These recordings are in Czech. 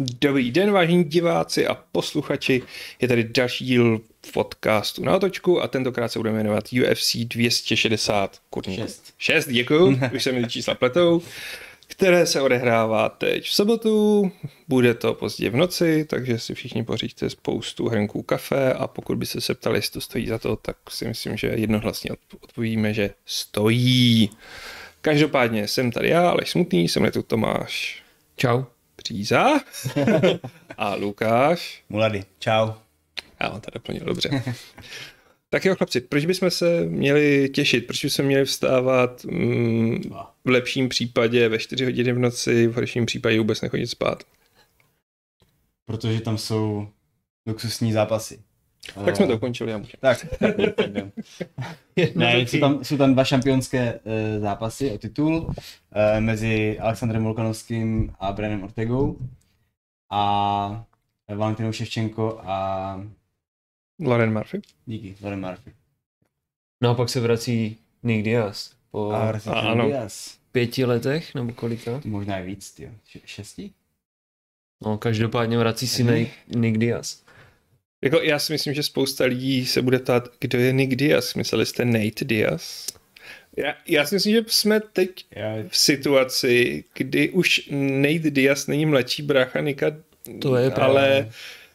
Dobrý den, vážení diváci a posluchači. Je tady další díl podcastu na otočku a tentokrát se budeme jmenovat UFC 260. Kurník. 6. 6, děkuju, už se mi čísla pletou. Které se odehrává teď v sobotu, bude to pozdě v noci, takže si všichni poříďte spoustu hrnků kafe a pokud by se ptali, jestli to stojí za to, tak si myslím, že jednohlasně odpovíme, že stojí. Každopádně jsem tady já, Aleš Smutný, jsem tu Tomáš Čau. Příza a Lukáš. Mulady, čau. Já vám to doplnil dobře. Tak jo, chlapci, proč bychom se měli těšit? Proč bychom měli vstávat mm, v lepším případě ve 4 hodiny v noci, v horším případě vůbec nechodit spát? Protože tam jsou luxusní zápasy. Tak jsme to ukončili, já můžu. Tak, ne, jsou tam, jsou tam dva šampionské uh, zápasy o titul uh, mezi Alexandrem Volkanovským a Brenem Ortegou a Valentinou Ševčenko a Lauren Murphy. díky, Loren Murphy. No a pak se vrací Nick Diaz po A Rasim ano. Diaz. pěti letech, nebo kolika? Možná i víc. Š- šesti? No každopádně vrací si. Nick, Nick Diaz. Jako, já si myslím, že spousta lidí se bude ptát, kdo je Nick Diaz. Mysleli jste Nate Diaz? Já, já si myslím, že jsme teď Já, v situaci, kdy už Nate Diaz není mladší brácha Nika, To je pravda. ale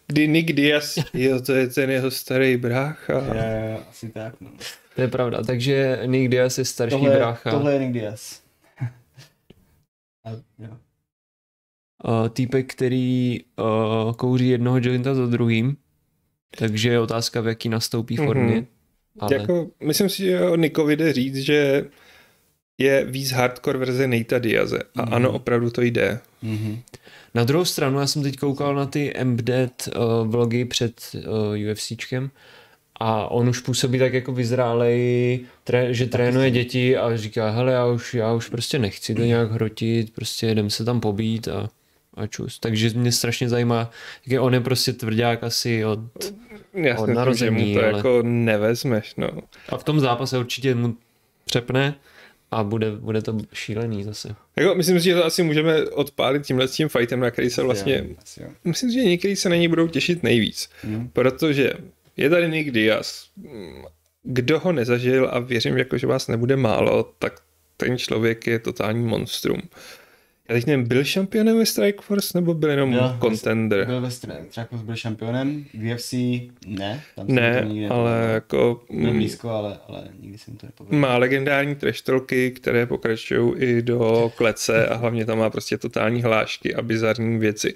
kdy Nick Diaz, jo, to je ten jeho starý brácha. já, asi tak, no. To je pravda, takže Nick Diaz je starší Tohle, brácha. tohle je Nick Diaz. a, jo. Uh, týpek, který uh, kouří jednoho jointa za druhým. Takže je otázka, v jaký nastoupí Mhm. formě. Ale Jako, myslím si, že o Nikovi jde říct, že je víc hardcore verze Nate'a Diaze. A Mhm. ano, opravdu to jde. Mhm. Na druhou stranu, já jsem teď koukal na ty MDET uh, vlogy před uh, UFCčkem a on už působí tak jako vyzrálej, tré, že trénuje děti a říká, hele, já už, já už prostě nechci to nějak hrotit, prostě jdem se tam pobít a, a čus. Takže mě strašně zajímá, jak je on je prostě tvrdák asi od... Já Od narození, mu to ale- jako nevezmeš, no. A v tom zápase určitě mu přepne a bude, bude to šílený zase. Jako, myslím si, že to asi můžeme odpálit tímhle s tím fightem, na který se vlastně... Asi jo. Myslím si, že některý se na něj budou těšit nejvíc. Mhm. Protože je tady Nick Diaz. Kdo ho nezažil a věřím, jako, že vás nebude málo, tak ten člověk je totální monstrum. Já teď nevím, byl šampionem ve Strikeforce nebo byl jenom Byl. contender? Byl ve Strike, Trackforce byl šampionem, v UFC ne, tam Ne, to nikdy ale nepovedl. jako Byl mm, blízko, ale, ale nikdy jsem to nepovedl. má legendární treštolky, které pokračují i do klece a hlavně tam má prostě totální hlášky a bizarní věci.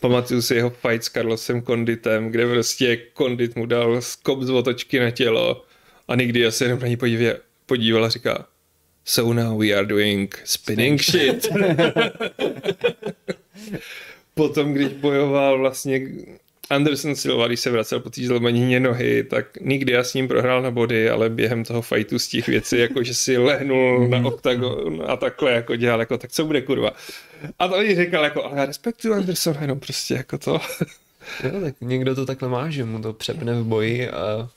Pamatuju si jeho fight s Carlosem Konditem, kde prostě Kondit mu dal skop z otočky na tělo a nikdy já se jenom na ní podívě, podíval a říká So now we are doing spinning shit. Potom, když bojoval vlastně Anderson Silva, když se vracel po té zlomenině nohy, tak nikdy já s ním prohrál na body, ale během toho fightu z těch věcí, jako že si lehnul na oktagon a takhle jako dělal, jako tak co bude kurva. A to jí říkal jako, ale já respektuju Andersona, jenom prostě jako to. Jo, tak někdo to takhle má, že mu to přepne v boji a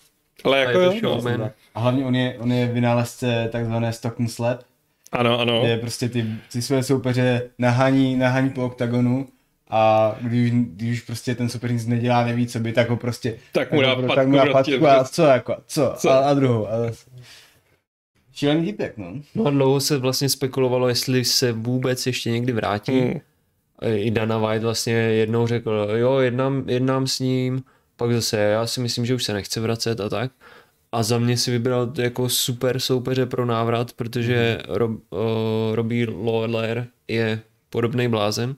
Ale A jako je to jo, no. A hlavně on je, on je vynálezce takzvané Stockton Slap, Ano, ano. kde prostě ty, ty své soupeře nahání, nahání po oktagonu a když, když už prostě ten soupeř nic nedělá, neví co by, tak ho prostě Tak mu dá tak, patku tak mu dá prostě, patku a prostě. co jako, co, Co? A, a druhou. A. Šílený týpek, no. No a dlouho se vlastně spekulovalo, jestli se vůbec ještě někdy vrátí. Hmm. I Dana White vlastně jednou řekl, jo, jednám, jednám s ním, pak zase, já si myslím, že už se nechce vracet a tak. A za mě si vybral jako super soupeře pro návrat, protože Rob, uh, Robbie Lawler je podobný blázen.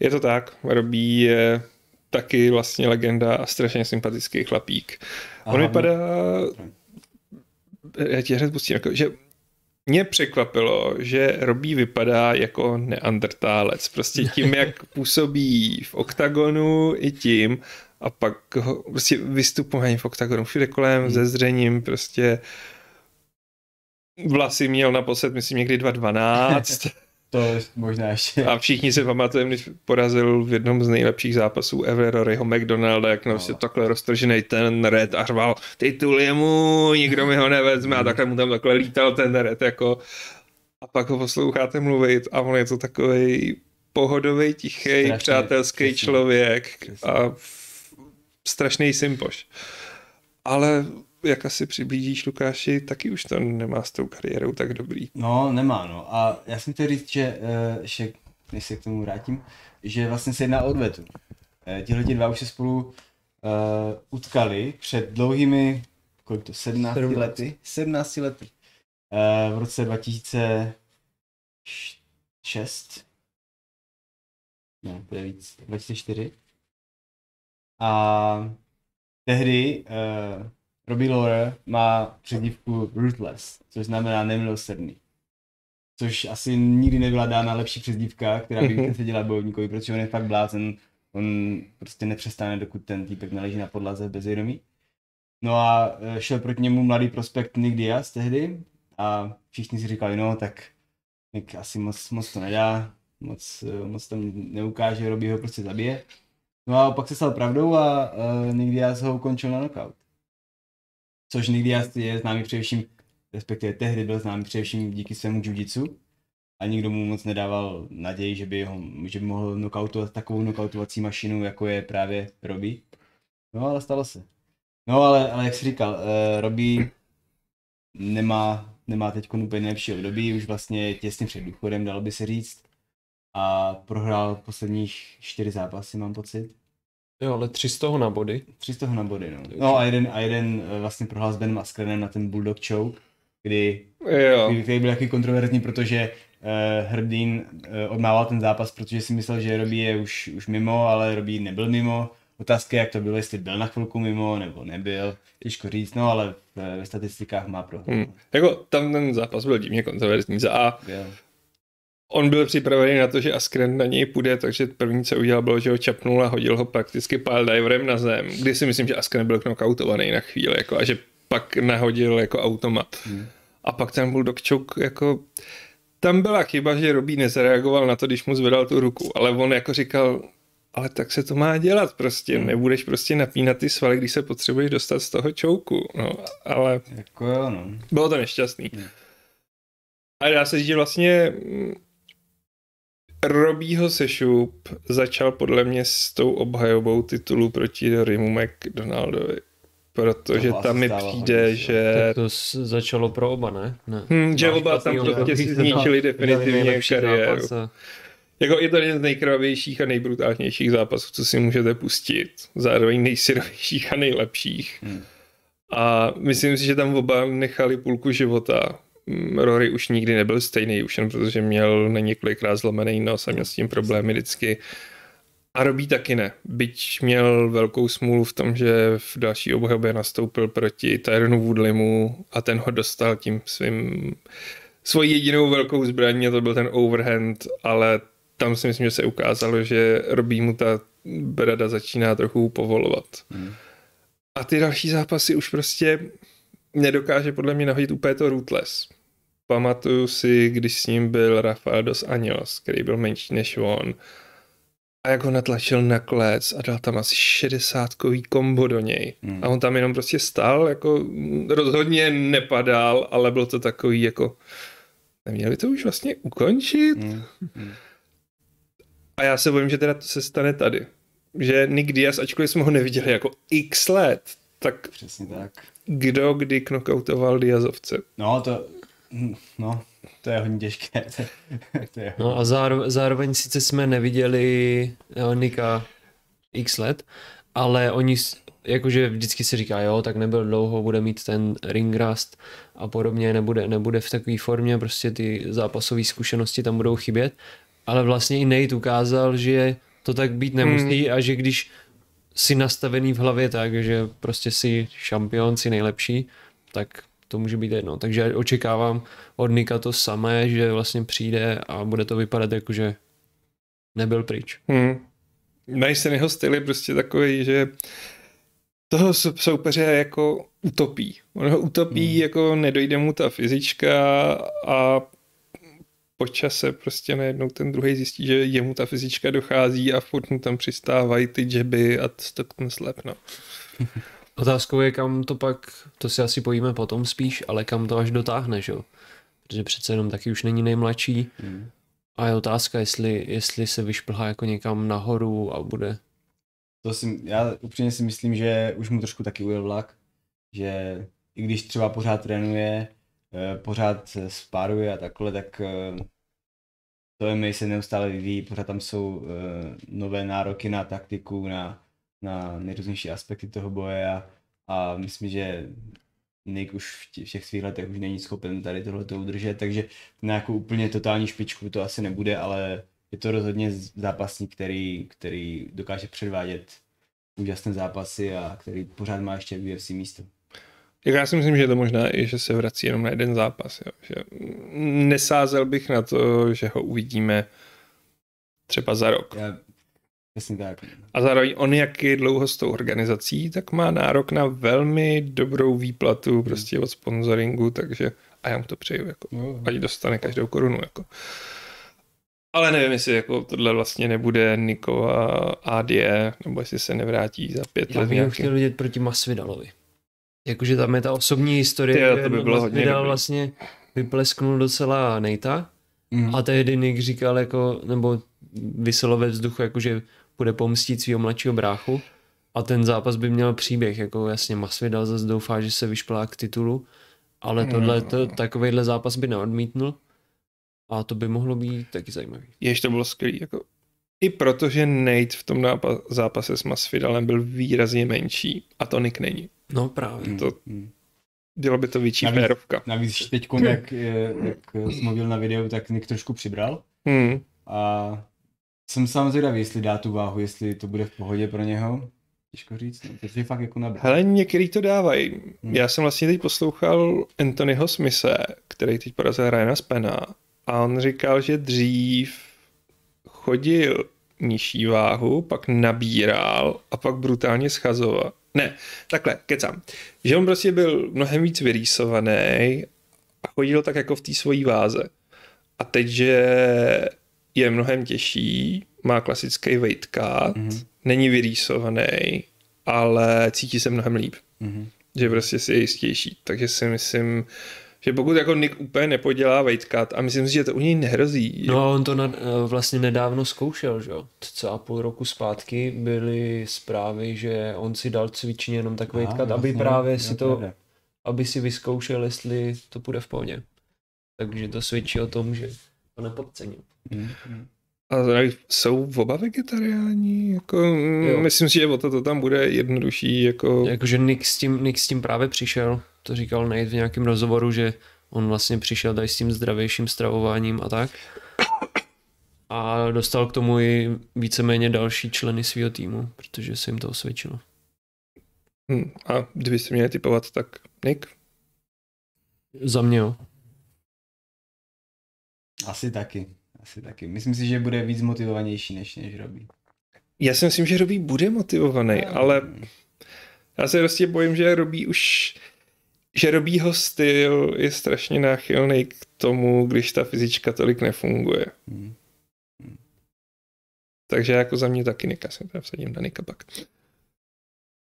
Je to tak, Robí je taky vlastně legenda a strašně sympatický chlapík. A On vypadá, já ti hned pustím, jako, že mě překvapilo, že Robí vypadá jako neandertálec. Prostě tím, jak působí v oktagonu i tím, a pak ho, prostě vystupování v oktagonu všude kolem, ze zřením, prostě vlasy měl naposled, myslím, někdy 2.12 To je možná ještě. a všichni si pamatujeme, když porazil v jednom z nejlepších zápasů ever Roryho McDonalda, jak no. takhle roztržený ten red a řval, titul je můj, nikdo mi ho nevezme a takhle mu tam takhle lítal ten red jako a pak ho posloucháte mluvit a on je to takový pohodový, tichý, přátelský přesně. člověk Přesně. a strašný sympoš. Ale jak asi přiblížíš Lukáši, taky už to nemá s tou kariérou tak dobrý. No, nemá, no. A já jsem chtěl říct, že, uh, ještě, než se k tomu vrátím, že vlastně se jedná o odvetu. Uh, Tihle ti dva už se spolu uh, utkali před dlouhými, kolik to, 17 17. lety? 17 lety. Uh, v roce 2006. Ne, bude víc. 2004. A tehdy uh, Robbie Lawler má přezdívku Ruthless, což znamená nemilosrdný. Což asi nikdy nebyla dána lepší přezdívka, která by se dělá bojovníkovi, protože on je fakt blázen. On prostě nepřestane, dokud ten týpek neleží na podlaze bez vědomí. No a e, šel proti němu mladý prospekt Nick Diaz tehdy a všichni si říkali, no tak Nick asi moc, moc to nedá, moc, e, moc tam neukáže, Robbie ho prostě zabije. No a pak se stal pravdou a uh, Nick Diaz ho ukončil na knockout. Což Nick Diaz je známý především, respektive tehdy byl známý především díky svému jiu a nikdo mu moc nedával naději, že by, ho, že by mohl knockoutovat takovou knockoutovací mašinu, jako je právě Robbie. No ale stalo se. No ale, ale jak jsi říkal, uh, Robbie nemá, nemá teď úplně nejlepší období, už vlastně těsně před důchodem, dalo by se říct. A prohrál posledních čtyři zápasy, mám pocit. Jo, ale tři z toho na body. Tři z toho na body, no. No a jeden, a jeden eh, vlastně prohrál s Benem Askrenem na ten Bulldog Choke, kdy Jo. který byl taky kontroverzní, protože uh, Hrdin uh, odmával ten zápas, protože si myslel, že Robbie je už, už mimo, ale Robbie nebyl mimo. Otázka je, jak to bylo, jestli byl na chvilku mimo, nebo nebyl, těžko říct, no ale ve, statistikách má pro. Hmm. Jako tam ten zápas byl divně kontroverzní. Za A, Jo. On byl připravený na to, že Askren na něj půjde, takže první, co udělal, bylo, že ho čapnul a hodil ho prakticky pilediverem na zem, kdy si myslím, že Askren byl knockoutovaný na chvíli, jako, a že pak nahodil jako automat. Hmm. A pak ten bulldog choke, jako tam byla chyba, že Robí nezareagoval na to, když mu zvedal tu ruku, ale on jako říkal, ale tak se to má dělat prostě, Hmm. nebudeš prostě napínat ty svaly, když se potřebuješ dostat z toho čouku, no, ale Jako jo, no. bylo to nešťastný. Hmm. A dá se říct, že vlastně mm, Robího Sešup začal podle mě s tou obhajobou titulu proti Rimu McDonaldovi. Protože To tam mi přijde, hodně, že... Tak to začalo pro oba, ne? ne. Hm, že Máš oba tam prostě si zničili definitivně kariéru. zápas Jako je to jeden z nejkrvavějších a nejbrutálnějších zápasů, co si můžete pustit. Zároveň nejsyrovějších a nejlepších. Hmm. A myslím si, že tam oba nechali půlku života. Mm, Rory už nikdy nebyl stejný, už jen protože měl na několikrát zlomený nos a měl s tím problémy vždycky. A Robí taky ne. Byť měl velkou smůlu v tom, že v další obhajobě nastoupil proti Tyronu Woodleymu a ten ho dostal tím svým svojí jedinou velkou zbraní a to byl ten overhand, ale tam si myslím, že se ukázalo, že Robí mu ta brada začíná trochu povolovat. Hmm. A ty další zápasy už prostě nedokáže podle mě nahodit úplně to rootless. Pamatuju si, když s ním byl Rafael dos Anjos, který byl menší než on. A jak ho natlačil na klec a dal tam asi 60 kombo do něj. Hmm. A on tam jenom prostě stál, jako rozhodně nepadal, ale byl to takový jako neměli to už vlastně ukončit? Hmm. Hmm. A já se bojím, že teda to se stane tady. Že Nick Diaz, ačkoliv jsme ho neviděli jako x let, tak Přesně tak. kdo kdy knockoutoval Diazovce? No to, no, to je hodně těžké. to je No a zároveň, zároveň sice jsme neviděli jo, Nika x let, ale oni, jakože vždycky se říká, jo, tak nebyl dlouho, bude mít ten ring rust a podobně, nebude, nebude v takové formě, prostě ty zápasové zkušenosti tam budou chybět, ale vlastně i Nate ukázal, že to tak být nemusí hmm. a že když si nastavený v hlavě tak, že prostě si šampion, si nejlepší, tak to může být jedno. Takže očekávám od Nika to samé, že vlastně přijde a bude to vypadat jako, že nebyl pryč. Hmm. Mason jeho styl je prostě takový, že toho sou- soupeře jako utopí. On ho utopí, Hmm. jako nedojde mu ta fyzička a po čase prostě najednou ten druhý zjistí, že jemu ta fyzička dochází a furt mu tam přistávají ty džeby a Stockton slep, no. Otázkou je, kam to pak, to si asi pojíme potom spíš, ale kam to až dotáhne, že jo? Protože přece jenom taky už není nejmladší Hmm. A je otázka, jestli, jestli se vyšplhá jako někam nahoru a bude. To si, já upřímně si myslím, že už mu trošku taky ujel vlak, že i když třeba pořád trénuje, eh, pořád spáruje a takhle, tak eh, to MMA se neustále vyvíjí, pořád tam jsou eh, nové nároky na taktiku, na, na nejrůznější aspekty toho boje a, a myslím, že Nick už v těch svých letech už není schopen tady tohle to udržet, takže na nějakou úplně totální špičku to asi nebude, ale je to rozhodně zápasník, který, který dokáže předvádět úžasné zápasy a který pořád má ještě v UFC místo. Já si myslím, že je to možná i, že se vrací jenom na jeden zápas. Jo. Že nesázel bych na to, že ho uvidíme třeba za rok. Já, jasně tak. A zároveň on, jak je dlouho s tou organizací, tak má nárok na velmi dobrou výplatu prostě od sponsoringu, takže a já mu to přeju, jako, No. ať dostane každou korunu. Jako. Ale nevím, jestli jako tohle vlastně nebude Nikova ADE, nebo jestli se nevrátí za pět Já let bych ho nějaký. chtěl vidět proti Masvidalovi. Jakože tam je ta osobní historie, Tyjo, že to by bylo hodně Masvidal vlastně vyplesknul docela Nejta Mm. a tehdy Nick říkal jako, nebo vyselo ve vzduchu, jako bude pomstit svého mladšího bráchu a ten zápas by měl příběh, jako jasně Masvidal zase doufá, že se vyšplá k titulu, ale tohle, to, takovejhle zápas by neodmítnul a to by mohlo být taky zajímavý. Jež to bylo skvělý. Jako, I protože Nate v tom nápa- zápase s Masvidalem byl výrazně menší a to Nick není. No právě. Mm. to- Mm. Dělo by to větší Navíc- férovka. Navíc teď, jak, eh, jak jsem mluvil na videu, tak Nick trošku přibral Hmm. a jsem sám zvědavý, jestli dá tu váhu, jestli to bude v pohodě pro něho. Těžko říct, no, protože fakt jako nabral. Hele, některý to dávají. Hmm. Já jsem vlastně teď poslouchal Anthonyho Smise, který teď porazil Ryana Spena a on říkal, že dřív chodil nižší váhu, pak nabíral a pak brutálně schazoval. Ne, takhle, kecám. Že on prostě byl mnohem víc vyrýsovaný a chodil tak jako v té svojí váze. A teď, že je mnohem těžší, má klasický weight cut, Mhm. není vyrýsovaný, ale cítí se mnohem líp. Mhm. Že prostě si je jistější. Takže si myslím, že pokud jako Nick úplně nepodělá weight cut, a myslím si, že to u něj nehrozí. No a on to nad, vlastně nedávno zkoušel, že jo? Cca půl roku zpátky byly zprávy, že on si dal cvičně jenom takový Aha, kat, aby právě jo, si to, pravda. aby si vyzkoušel, jestli to půjde v pohodě. Takže to svědčí o tom, že to nepodcením. Mhm, mhm. A navíc jsou oba vegetariáni? Jako, mm, Jo. myslím si, že o to, to tam bude jednodušší. Jako... Jakože Nick s, tím, Nick s tím právě přišel, to říkal Nate v nějakém rozhovoru, že on vlastně přišel tady s tím zdravějším stravováním a tak. A dostal k tomu i víceméně další členy svého týmu, protože se jim to osvědčilo. Hm, a kdybyste měli typovat, tak Nick? Za mě jo. Asi taky. Asi taky. Myslím si, že bude víc motivovanější než, než Robbie. Já si myslím, že Robí bude motivovaný, ale já se prostě bojím, že Robí už že Robího styl je strašně náchylný k tomu, když ta fyzička tolik nefunguje. Mhm. Takže jako za mě taky Nika, jsem teda vsadím na Nika pak.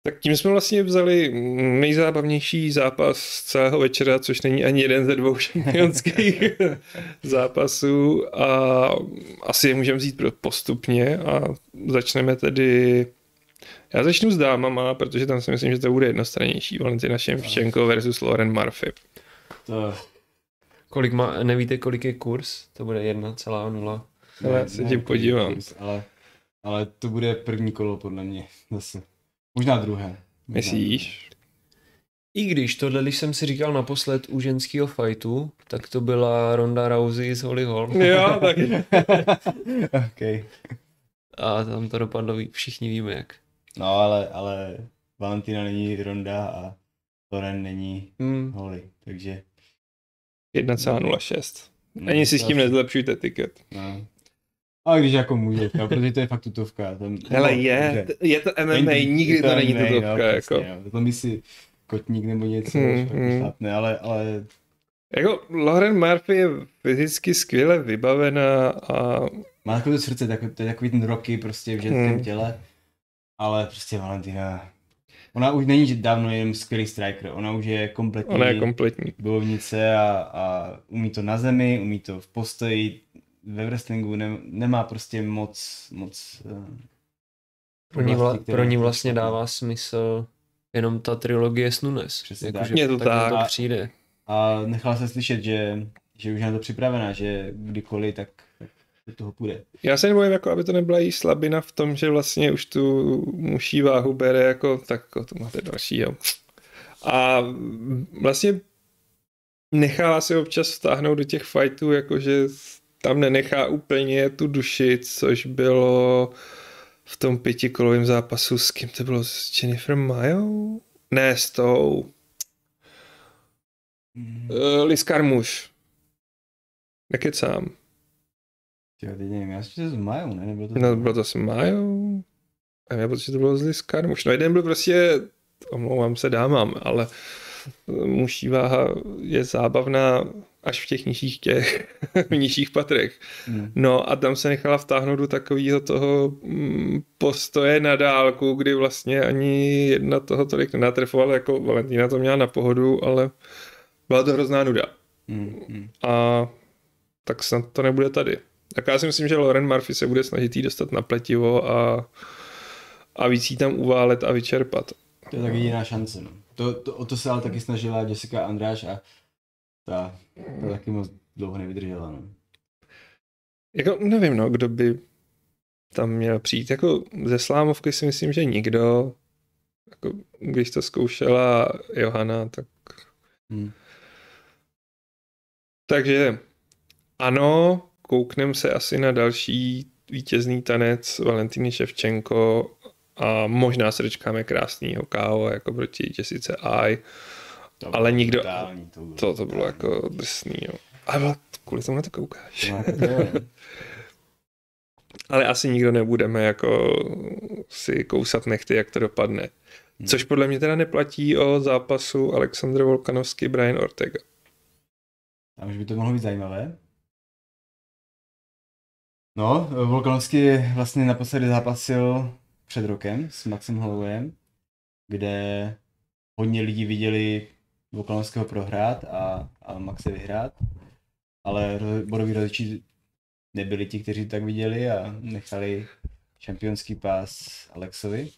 Tak tím jsme vlastně vzali nejzábavnější zápas z celého večera, což není ani jeden ze dvou šampionských zápasů a asi je můžeme vzít postupně a začneme tedy já začnu s dámama, protože tam si myslím, že to bude jednostrannější. Valentina Ševčenko versus Lauren Murphy. To, Kolik má, nevíte, kolik je kurz? To bude 1,0. Ale se tím podívám. Ale, ale to bude první kolo podle mě zase. Možná druhé. Možná Myslíš? I když tohle, když jsem si říkal naposled u ženského fightu, tak to byla Ronda Rousey z Holly Hall. Jo, tak okay. A tam to dopadlo, ví- všichni víme jak. No ale, ale Valentina není Ronda a Loren není Hmm. Holly, takže... 1,06. Ani si s tím nezlepšujte tiket. No. A když jako může, no, protože to je fakt tutovka. Tam, Hele, no, je, je to MMA, nikdy to není MMA, tutovka, no, jako. přesně. To mi si kotník nebo něco, Hmm, hmm, hmm. šlapne, ale, ale Jako Lauren Murphy je fyzicky skvěle vybavená a má takové to srdce, tak, to je takový ten roky prostě v ženském Hmm. těle, ale prostě Valentina, ona už není dávno jen skvělý striker, ona už je kompletní ona je kompletní. bojovnice a, a umí to na zemi, umí to v postoji, ve wrestlingu ne, nemá prostě moc, moc uh, pro ní, vla, pro ní vlastně dává smysl jenom ta trilogie s Nunes. Přesně jako, tak. Že to tak. To přijde. A nechala se slyšet, že, že už je na to připravená, že kdykoliv, tak, tak do toho půjde. Já se nebojím, jako aby to nebyla jí slabina v tom, že vlastně už tu muší váhu bere jako, tak jako, to máte dalšího. A vlastně nechává se občas vtáhnout do těch fightů, jakože tam nenechá úplně tu duši, což bylo v tom pětikolovém zápasu s kým to bylo, s Jennifer Mayo? Ne, s tou. Mm. Uh, Liz Carmouche. Nekecám. Jo, teď nevím, já si to s Majou, ne? Nebylo to No, bylo to s Majou. A já protože to bylo s Liz Carmouche. No jeden byl prostě, omlouvám se dámám, ale muší váha je zábavná až v těch nižších těch, v nižších patrech. Hmm. No a tam se nechala vtáhnout do takového toho mm, postoje na dálku, kdy vlastně ani jedna toho tolik nenatrfovala, jako Valentína to měla na pohodu, ale byla to hrozná nuda. Hmm. Hmm. A tak snad to nebude tady. Tak já si myslím, že Lauren Murphy se bude snažit jí dostat na pletivo a, a víc jí tam uválet a vyčerpat. To je tak jediná šance, no. To, to, o to se ale taky snažila Jessica Andráš a ta to taky moc dlouho nevydržela, no. Jako nevím, no, kdo by tam měl přijít. Jako ze slámovky si myslím, že nikdo. Jako, když to zkoušela Johana, tak... Hmm. Takže ano, kouknem se asi na další vítězný tanec Valentiny Ševčenko a možná se dočkáme krásného KO jako proti Jessice Ai. To Ale nikdo- brutální, to, bylo To, to bylo brutální. jako drsný, jo. Ale kvůli tomu na to koukáš. Je- Ale asi nikdo nebudeme jako si kousat nechty, jak to dopadne. Hmm. Což podle mě teda neplatí o zápasu Aleksandr Volkanovský, Brian Ortega. A už by to mohlo být zajímavé. No, Volkanovský vlastně naposledy zápasil před rokem s Maxem Hollowayem, kde hodně lidí viděli Volkanovského prohrát a, a Maxe vyhrát, ale bodoví rozhodčí nebyli ti, kteří tak viděli a nechali šampionský pás Alexovi.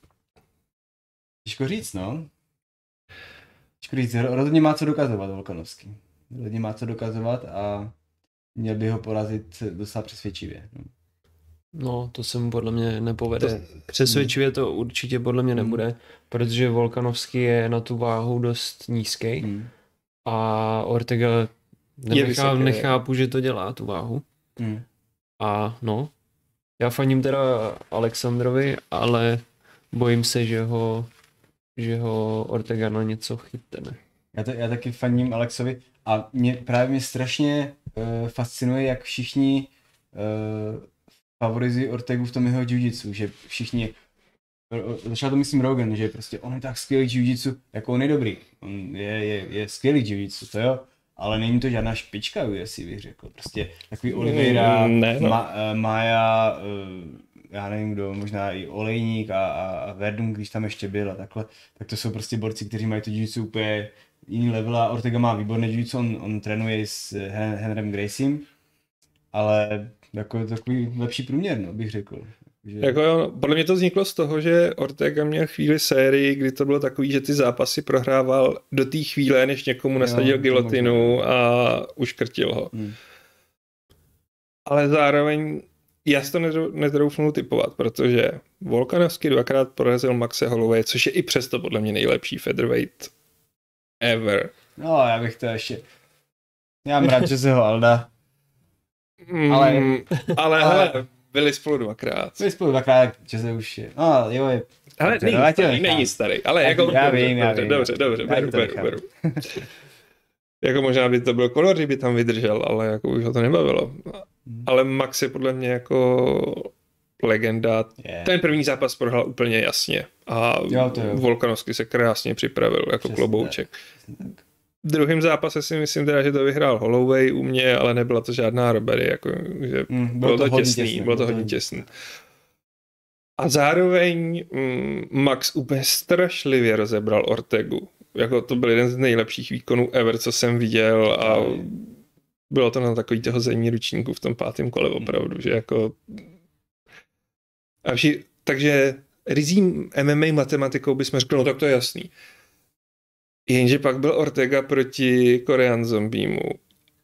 Těžko říct, no. Těžko říct, ro- rozhodně má co dokazovat Volkanovský. Rozhodně má co dokazovat a měl by ho porazit docela přesvědčivě. No. No, to se mu podle mě nepovede. To- Přesvědčivě to určitě podle mě Hmm. nebude, protože Volkanovský je na tu váhu dost nízký Hmm. a Ortega nechápu, vysoký, nechápu, že to dělá tu váhu. Hmm. A no, já faním teda Alexandrovi, ale bojím se, že ho, že ho Ortega na něco chytne. Já, to, já taky faním Alexovi a mě, právě mě strašně uh, fascinuje, jak všichni uh, favorizují Ortegu v tom jeho jiu že všichni, začal to myslím Rogan, že prostě on je tak skvělý jiu jako on je dobrý, on je, je, je skvělý jiu to jo, ale není to žádná špička UFC, bych řekl, prostě takový Oliveira, Mm, ne, no. Ma, uh, Maja, uh, já nevím kdo, možná i Olejník a, a, a Verdun, když tam ještě byl a takhle, tak to jsou prostě borci, kteří mají to jiu úplně jiný level a Ortega má výborné jiu on, on trénuje s Hen- Henrym Graciem, ale jako je takový lepší průměr, no, bych řekl. Že, Jako jo, podle mě to vzniklo z toho, že Ortega měl chvíli sérii, kdy to bylo takový, že ty zápasy prohrával do té chvíle, než někomu nasadil to gilotinu a uškrtil ho. Hmm. Ale zároveň já si to nedrou- netroufnu typovat, protože Volkanovský dvakrát porazil Maxe Holloway, což je i přesto podle mě nejlepší featherweight ever. No, já bych to ještě... Já mám rád Joseho Alda. Mm, Ale- ale, ale, ale- hele, byli spolu dvakrát. My spolu dvakrát, Jose už je... No, jo, je... Ale Dobře, není, no, starý, není starý, ale Já- jako... já dobře, vím, já dobře, vím. Dobře, dobře, Já beru, beru, beru. jako možná by to byl kolor, kdyby tam vydržel, ale jako už ho to nebavilo. Hmm. Ale Max je podle mě jako legenda. Je. Ten první zápas prohrál úplně jasně a Jo, to jo. Volkanovský se krásně připravil jako Přesně klobouček. Přesně tak. V druhém zápase si myslím teda, že to vyhrál Holloway u mě, ale nebyla to žádná robbery, jako, že Mm, bylo, to, hodně těsný, těsné, bylo to hodně těsný. A zároveň mm, Max úplně strašlivě rozebral Ortegu. Jako to byl jeden z nejlepších výkonů ever, co jsem viděl a bylo to na takový to hození ručníků v tom pátém kole opravdu, že jako a vši, takže rizím MMA matematikou bychom řekli, no tak to je jasný. Jenže pak byl Ortega proti Korean Zombiemu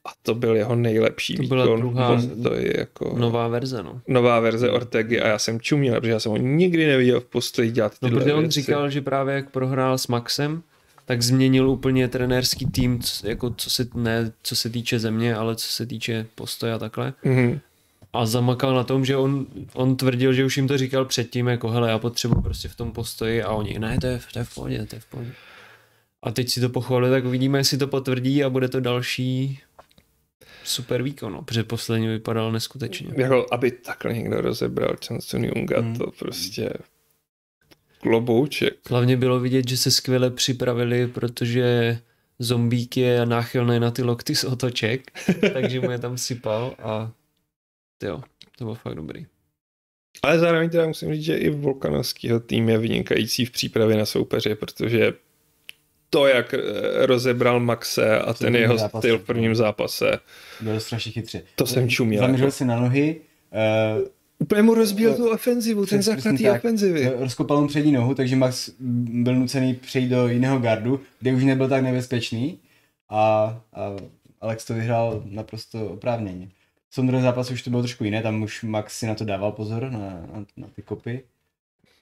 a to byl jeho nejlepší To byla výkon. druhá to je jako Nová verze, no. nová verze Ortegy a já jsem čuměl, protože já jsem ho nikdy neviděl v postoji dělat No, protože on věci. říkal, že právě jak prohrál s Maxem, tak změnil úplně trenérský tým, co, jako co se, ne co se týče země, ale co se týče postoje a takhle. Mhm. A zamakal na tom, že on, on tvrdil, že už jim to říkal předtím, jako hele, já potřebuji prostě v tom postoji a oni, ne, to je, to je v pohodě, to je v pohodě. A teď si to pochválili, tak uvidíme, jestli to potvrdí a bude to další super výkon, no, protože poslední vypadal neskutečně. Jako, aby takhle někdo rozebral Chanson Junga, Mhm. to prostě klobouček. Hlavně bylo vidět, že se skvěle připravili, protože zombík je náchylný na ty lokty z otoček, takže mu je tam sypal a jo, to bylo fakt dobrý. Ale zároveň teda musím říct, že i Volkanovskýho tým je vynikající v přípravě na soupeře, protože to, jak eh, rozebral Maxe a ten jeho zápase. styl v prvním zápase, Byl strašně chytře. To jsem čuměl, Zaměřil si na nohy, uh, úplně mu rozbil tu ofenzivu, ten základ té ofenzivy. rozkopal mu přední nohu, takže Max byl nucený přejít do jiného gardu, kde už nebyl tak nebezpečný a, a Alex to vyhrál naprosto oprávněně. V tom druhém zápase už to bylo trošku jiné, tam už Max si na to dával pozor, na, na, na ty kopy.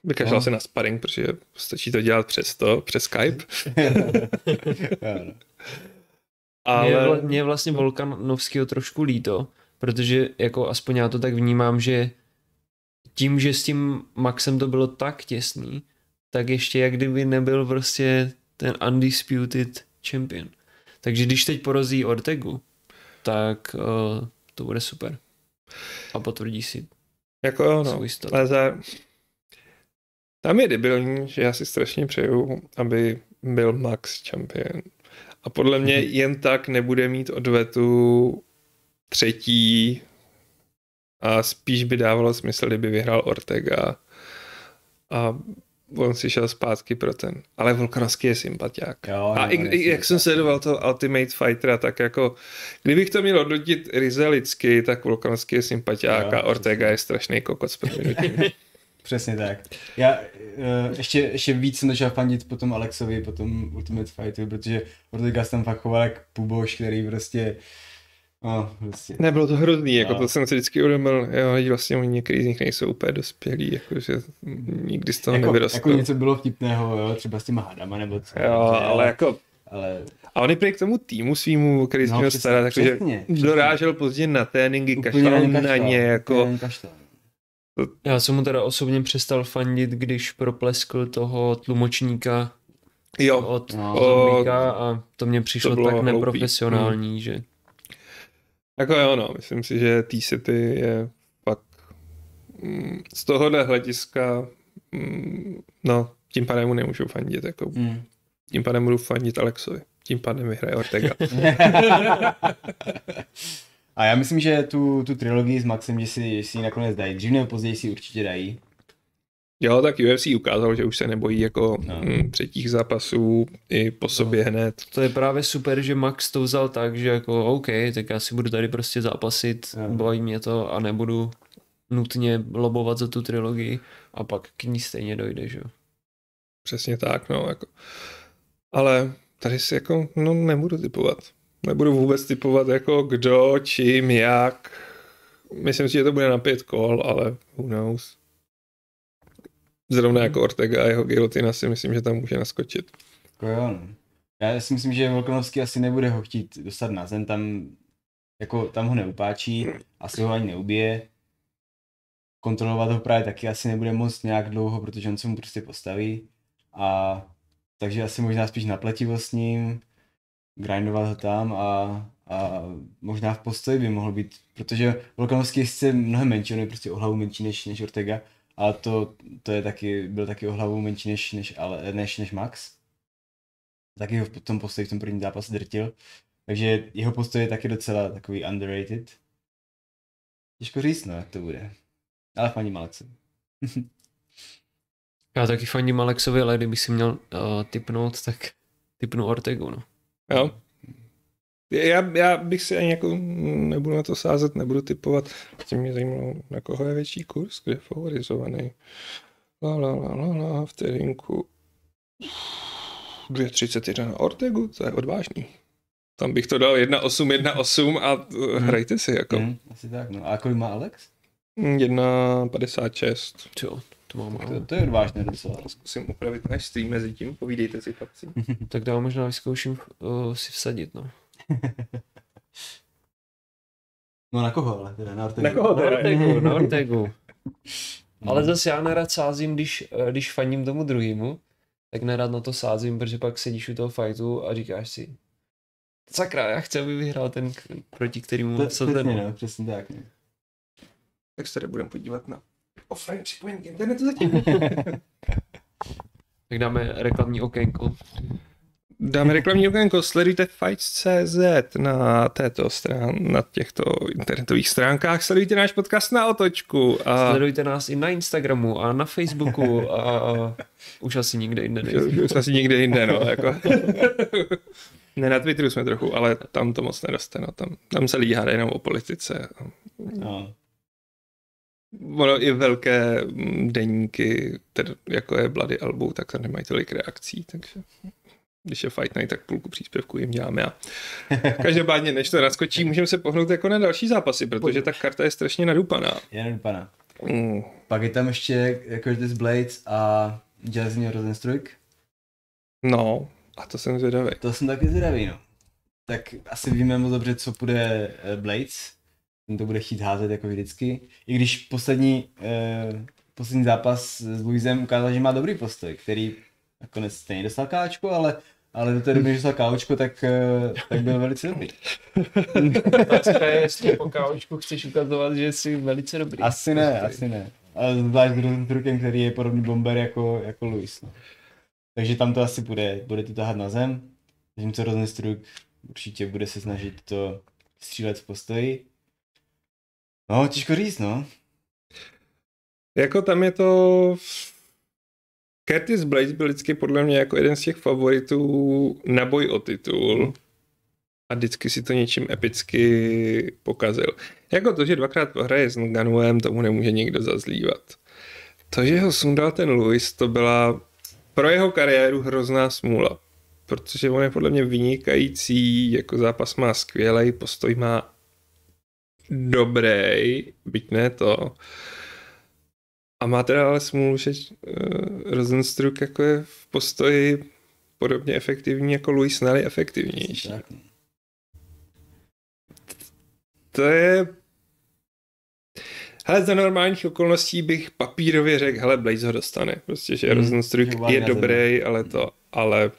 Vykašlal No. se na sparring, protože stačí to dělat přes to, přes Skype. Ale... Mě, je vlastně Volkanovského trošku líto, protože jako aspoň já to tak vnímám, že tím, že s tím Maxem to bylo tak těsný, tak ještě jak kdyby nebyl prostě ten undisputed champion. Takže když teď porozí Ortegu, tak uh, to bude super. A potvrdí si Jako jo, no. Ale za... Tam je debilní, že já si strašně přeju, aby byl Max champion. A podle mě Mhm. jen tak nebude mít odvetu třetí a spíš by dávalo smysl, kdyby vyhrál Ortega a on si šel zpátky pro ten. Ale Volkanovský je sympatiák. Jo, A i, i, jak jsem sledoval toho Ultimate Fightera, tak jako, kdybych to měl odložit ryze lidsky, tak Volkanovský je sympatiák Jo, a Ortega je strašný kokot. Přesně tak. Já uh, ještě, ještě víc jsem začal fandit potom Alexovi, potom Ultimate Fightu, protože Ortega se tam fakt choval jak puboš, který prostě, no, prostě. Nebylo to hrozný, jako No. to jsem si vždycky uvědomil, jo, vlastně oni některý z nich nejsou úplně dospělí, jakože nikdy z toho jako, nevyrostou. jako něco bylo vtipného, jo, třeba s těma hadama nebo co. Jo, ale jako, ale a on je prý k tomu týmu svýmu, který se No, měl přesně, starat, takže přesně, přesně. dorážel později na tréninky, kašlal na ně, jako, kašlal. Já jsem mu teda osobně přestal fandit, když propleskl toho tlumočníka jo, od No. Zombíka a to mě přišlo To tak hloupý. neprofesionální, že Jako jo, no, myslím si, že T-City je fakt mm, z tohohle hlediska mm, no, tím pádem mu nemůžu fandit, jako, Mm. tím pádem budu fandit Alexovi, tím pádem vyhraje Ortega. A já myslím, že tu, tu trilogii s Maxem, že si, že si ji nakonec dají. Dřív nebo později si ji určitě dají. Jo, tak UFC ukázal, že už se nebojí jako No. no. mm, třetích zápasů i po sobě hned. to je právě super, že Max to vzal tak, že jako OK, tak já si budu tady prostě zápasit, Jo. baví mě to a nebudu nutně lobovat za tu trilogii a pak k ní stejně dojde, že jo. Přesně tak, no, jako. Ale tady si jako, no nebudu typovat. Nebudu vůbec typovat jako kdo, čím, jak. Myslím si, že to bude na pět kol, ale who knows. Zrovna jako Ortega a jeho gilotina si myslím, že tam může naskočit. Jako jo, no. Já si myslím, že Volkanovský asi nebude ho chtít dostat na zem, tam, jako, tam ho neupáčí, asi ho ani neubije. Kontrolovat ho právě taky asi nebude moc nějak dlouho, protože on se mu prostě postaví. A takže asi možná spíš na pletivo s ním, grindovat ho tam a, a možná v postoji by mohl být, protože Volkanovský je mnohem menší, on je prostě o hlavu menší než, než Ortega, ale to, to je taky, byl taky o hlavu menší než, než, ale, než, než Max. Taky ho v tom postoji v tom prvním zápase drtil. Takže jeho postoj je taky docela takový underrated. Těžko říct, no, jak to bude. Ale paní Malece. Já taky fandím Alexovi, ale kdyby si měl uh, typnout, tak typnu Ortegu, no. Jo? Já, já bych si ani jako nebudu na to sázet, nebudu typovat. Tím mě zajímalo, na koho je větší kurz, kde je favorizovaný. La, la, la, la, la, vteřinku. 2.31 na Ortegu, to je odvážný. Tam bych to dal 1.8, 1.8 a hmm. hrajte si jako. Hmm, asi tak, no. A kolik má Alex? 1.56. To mám to, to je odvážné docela. Zkusím upravit náš stream mezi tím, povídejte si chlapci. tak dál možná vyzkouším uh, si vsadit, no. no na koho ale teda? Na Ortegu. Na koho teda? Na Ortegu, na Ortegu. No. Ale zase já nerad sázím, když, eh, když faním tomu druhému, tak nerad na to sázím, protože pak sedíš u toho fightu a říkáš si, sakra, já chci, aby vyhrál ten, proti kterému to, přesně, no, přesně tak. Ne. Tak se tady budeme podívat na offline připojení k internetu zatím. tak dáme reklamní okénko. Dáme reklamní okénko, sledujte Fights.cz na této strán, na těchto internetových stránkách, sledujte náš podcast na otočku. A... Sledujte nás i na Instagramu a na Facebooku a, a už asi nikde jinde. Už, už asi nikde jinde, no. Jako. ne, na Twitteru jsme trochu, ale tam to moc neroste, no. Tam, tam se lidi hádají jenom o politice. No. Ono i velké deníky, tedy jako je Bloody Elbow, tak tam nemají tolik reakcí, takže když je Fight Night, tak půlku příspěvku jim děláme a každopádně, než to naskočí, můžeme se pohnout jako na další zápasy, protože ta karta je strašně nadupaná. Je nadupaná. Mm. Pak je tam ještě Curtis Blades a Jasmine Rosenstruik. No, a to jsem zvědavý. To jsem taky zvědavý, no. Tak asi víme moc dobře, co bude eh, Blades. Ten to bude chtít házet jako vždycky. I když poslední, eh, poslední zápas s Luizem ukázal, že má dobrý postoj, který nakonec stejně dostal káčku, ale ale do té doby, že dostal káočko, tak, eh, tak byl velice dobrý. Otázka je, jestli po káočku chceš ukazovat, že jsi velice dobrý. Asi ne, asi ne. Ale zvlášť s trukem, který je podobný bomber jako, jako Luis. No. Takže tam to asi bude, bude to tahat na zem. Zatímco Rosenstruck určitě bude se snažit to střílet v postoji. No, těžko říct, no. Jako tam je to Curtis Blades byl vždycky podle mě jako jeden z těch favoritů na boj o titul a vždycky si to něčím epicky pokazil. Jako to, že dvakrát pohraje s Nganuem, tomu nemůže nikdo zazlívat. To, že ho sundal ten Lewis, to byla pro jeho kariéru hrozná smůla. Protože on je podle mě vynikající, jako zápas má skvělý, postoj má dobrý, byť ne to. A má teda ale smůlu, že uh, Rosenstruck jako je v postoji podobně efektivní jako Louis Snell efektivnější. To je... Hele, za normálních okolností bych papírově řekl, hele, Blaze ho dostane. Prostě, že hmm, Rosenstruck je dobrý, ale to, ale...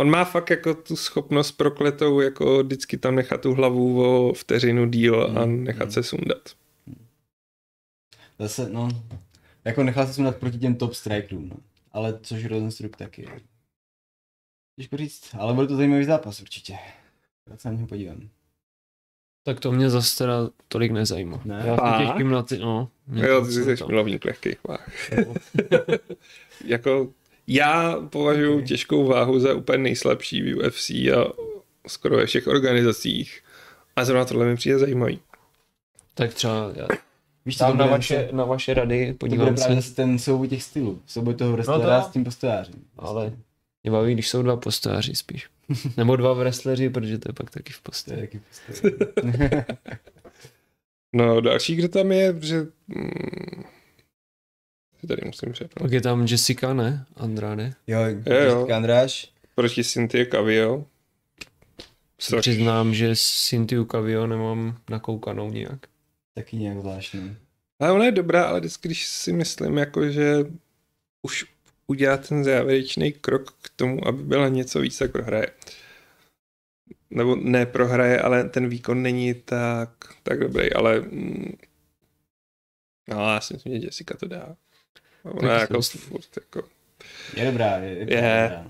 On má fakt jako tu schopnost prokletou, jako vždycky tam nechat tu hlavu o vteřinu díl a hmm, nechat hmm. se sundat. Zase, no, jako nechal se sundat proti těm top strikerům, no. Ale což Rosenstruck taky. Těžko říct, ale byl to zajímavý zápas určitě. Já se na něho podívám. Tak to mě zase teda tolik nezajímá. Ne? Já se těším na ty, no. Jo, ty jsi milovník lehkých váh. jako, já považuji okay. těžkou váhu za úplně nejslabší v UFC a skoro ve všech organizacích. A zrovna tohle mi přijde zajímavý. Tak třeba já Víš, Tam na vaše, na vaše rady, podívám to bude se. právě ten souboj těch stylů, souboj toho wrestlera no to... s tím postojářem. Ale mě baví, když jsou dva postojáři spíš. Nebo dva wrestleri, protože to je pak taky v postoji. taky v postoji. no další, kdo tam je, že... Hmm, tady musím přepnout. Pak je tam Jessica, ne? Andrade. Jo, je, Jessica Andráš. Proti Cynthia Cavio. Přiznám, že Cynthia Cavio nemám nakoukanou nějak taky nějak zvláštní. Ale ona je dobrá, ale vždycky, když si myslím, jako, že už udělá ten závěrečný krok k tomu, aby byla něco víc, tak prohraje. Nebo ne prohraje, ale ten výkon není tak, tak dobrý, ale mm, no, já si myslím, že Jessica to dá. Ona je jako furt, jako... Je dobrá, je, je, je. dobrá.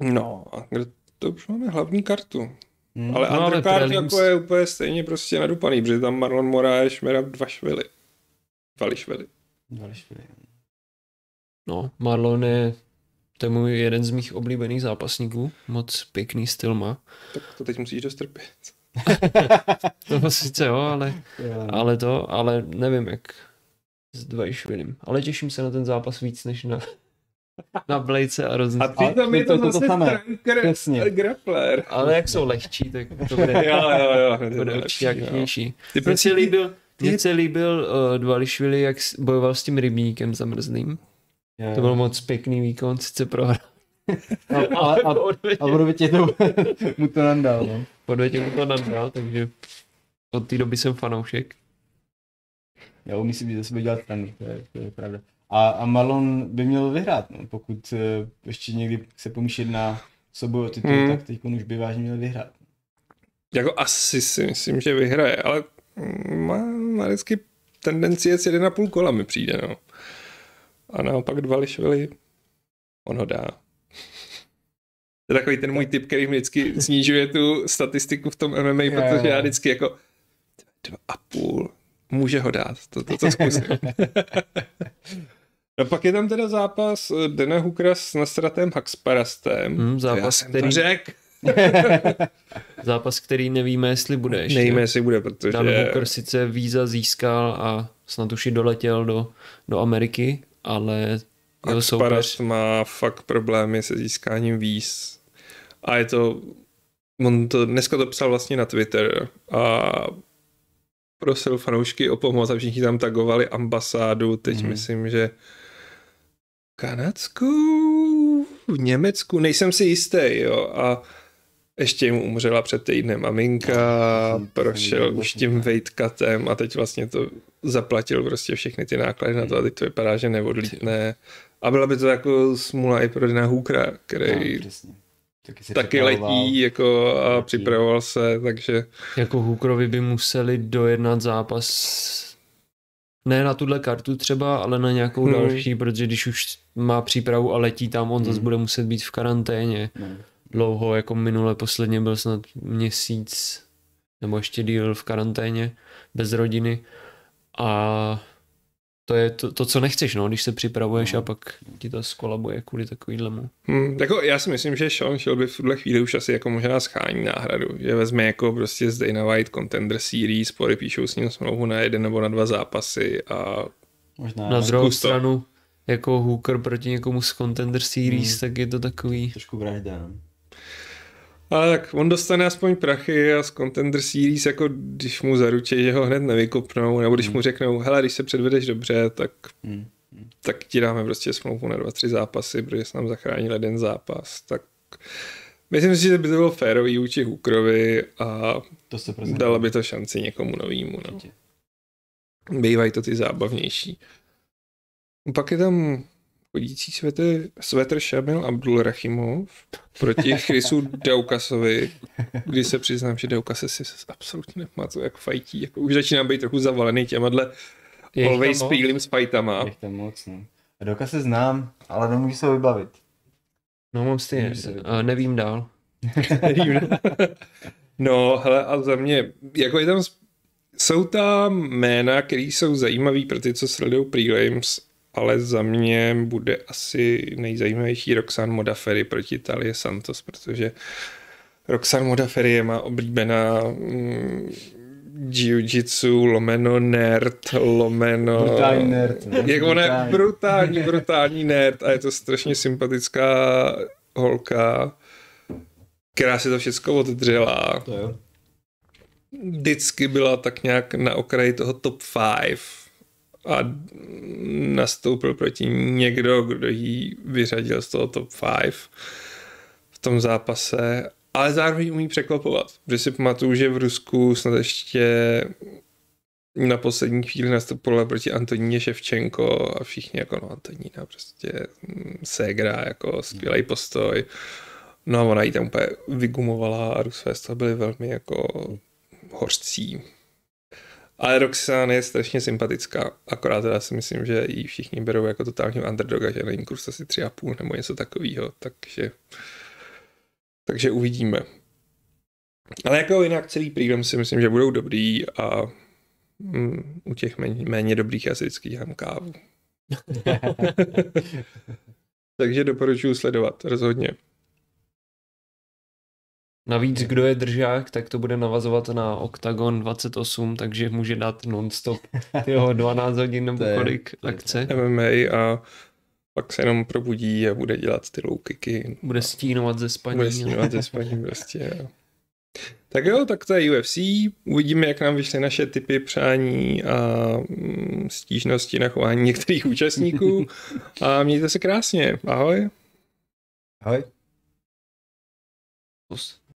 No. no, a kde to už máme hlavní kartu. Hmm. Ale no, undercard jako je úplně stejně prostě nadupaný, protože tam Marlon Moraes, Merab dva švily. Vališvili. Vališvili. No, Marlon je To je můj jeden z mých oblíbených zápasníků. Moc pěkný styl má. Tak to teď musíš dostrpět. To sice jo, ale, ale to, ale nevím jak s Dvajšvilim. Ale těším se na ten zápas víc než na, na Blejce a Roznice. A přitom je to, to- to zase samé. Přesně. grappler. Ale jak jsou lehčí, tak to bude, Jo, jo, jo. to to bude určitě akčnější. Ty prostě se líbil, ty- mně se líbil uh, Dvališvili, jak bojoval s tím rybníkem zamrzlým. To byl moc pěkný výkon, sice prohrál. a, a, a, a budu tě to, mu to nandal, no. odvětě mu to nadal, takže od té doby jsem fanoušek. Já umí si být ze sebe dělat stranu, to je, to je pravda. A, a Marlon by měl vyhrát, no. pokud uh, ještě někdy se pomýšlet na souboj o titul, Hmm. tak teď už by vážně měl vyhrát. Jako asi si myslím, že vyhraje, ale má, má vždycky tendenci jet jeden a půl kola mi přijde, no. A naopak dva lišvili, on ho dá. To je takový ten můj typ, který mi vždycky snižuje tu statistiku v tom MMA, protože já vždycky jako dva a půl, může ho dát, to, to, to zkusím. no pak je tam teda zápas eh, Dana Hookera s Nasratem Haxparastem. Hmm, já zápas, který, to řekl. zápas, který nevíme, jestli bude ještě. Nevíme, jestli bude, protože... Dan Hooker sice víza získal a snad už i doletěl do, do Ameriky, ale jeho soupeř, má fakt problémy se získáním víz. A je to, on to, dneska to psal vlastně na Twitter a prosil fanoušky o pomoc a všichni tam tagovali ambasádu, teď Mhm. mm-hmm. myslím, že Kanadskou, v Německu, nejsem si jistý, jo, a ještě mu umřela před týdnem maminka, No, prošel už tím weight cutem a teď vlastně to zaplatil prostě všechny ty náklady na to a teď to vypadá, že neodlítne. A byla by to jako smůla i pro Dana Hookera, který No, přesně. Taky, se taky letí jako a Letí. připravoval se, takže jako Hookerovi by museli dojednat zápas ne na tuhle kartu třeba, ale na nějakou Hmm. další, protože když už má přípravu a letí tam, on zase Hmm. bude muset být v karanténě No. dlouho, jako minule posledně byl snad měsíc nebo ještě díl v karanténě bez rodiny a to je to, to co nechceš, no, když se připravuješ No. a pak ti to skolabuje kvůli takovýhlemu. hm, jako já si myslím, že Sean Shelby v tuhle chvíli už asi jako možná schání náhradu, že vezme jako prostě z Dana White Contender Series, podepíšou s ním smlouvu na jeden nebo na dva zápasy a Možná Na druhou stranu, jako Hooker proti někomu z Contender Series, Hmm. tak je to takový... trošku vražda, no. Ale tak on dostane aspoň prachy a z Contender Series, jako když mu zaručí, že ho hned nevykopnou, nebo když Hmm. mu řeknou, hele, když se předvedeš dobře, tak, Hmm. tak ti dáme prostě smlouvu na dva, tři zápasy, protože jsi nám zachránil jeden zápas, tak myslím si, že by to bylo férový vůči Hookerovi a To se dalo by to šanci někomu novýmu. No. Bývají to ty zábavnější. Pak je tam chodící svetr, svetr Šamil Abdul Rachimov proti Chrisu Daukasovi, kdy se přiznám, že Daukase si absolutně nepamatuju, jak fajtí. Jako už začínám být trochu zavalený těmadle Je jich always moc? prelims fightama. Je tam moc, no. Se znám, ale nemůžu se ho vybavit. No mám stejně, se uh, nevím dál. no, hele, a za mě, jako je tam, jsou tam jména, které jsou zajímavý pro ty, co sledují prelims, ale za mě bude asi nejzajímavější Roxanne Modafferi proti Talie Santos, protože Roxanne Modafferi je má oblíbená mm, jiu-jitsu, lomeno nerd, lomeno... Brutální nerd. no. Jak ona je Brutální. brutální, brutální nerd a je to strašně sympatická holka, která si to všechno oddřela. To jo. Vždycky byla tak nějak na okraji toho top 5 a nastoupil proti někdo, kdo ji vyřadil z toho top 5 v tom zápase, ale zároveň umí překvapovat, protože si pamatuju, že v Rusku snad ještě na poslední chvíli nastupovala proti Antoníně Ševčenko a všichni jako no Antonína prostě ségra, jako skvělý postoj. No a ona jí tam úplně vygumovala a Rusové z toho byli velmi jako hořcí. Ale Roxane je strašně sympatická, akorát teda si myslím, že ji všichni berou jako totálního underdoga, že není kurz asi tři a půl nebo něco takového, takže takže uvidíme. Ale jako jinak celý prývem si myslím, že budou dobrý a mm, u těch méně, méně dobrých já si vždycky dělám kávu. Takže doporučuji sledovat, rozhodně. Navíc, kdo je držák, tak to bude navazovat na Octagon 28, takže může dát non-stop jeho 12 hodin nebo To je- kolik akce. MMA a pak se jenom probudí a bude dělat ty low kicky. Bude stínovat ze spaní. Bude snívat ze spaní prostě. Jo. Tak jo, tak to je UFC. Uvidíme, jak nám vyšly naše typy přání a mm, stížnosti na chování některých účastníků. A mějte se krásně. Ahoj. Ahoj. Plus.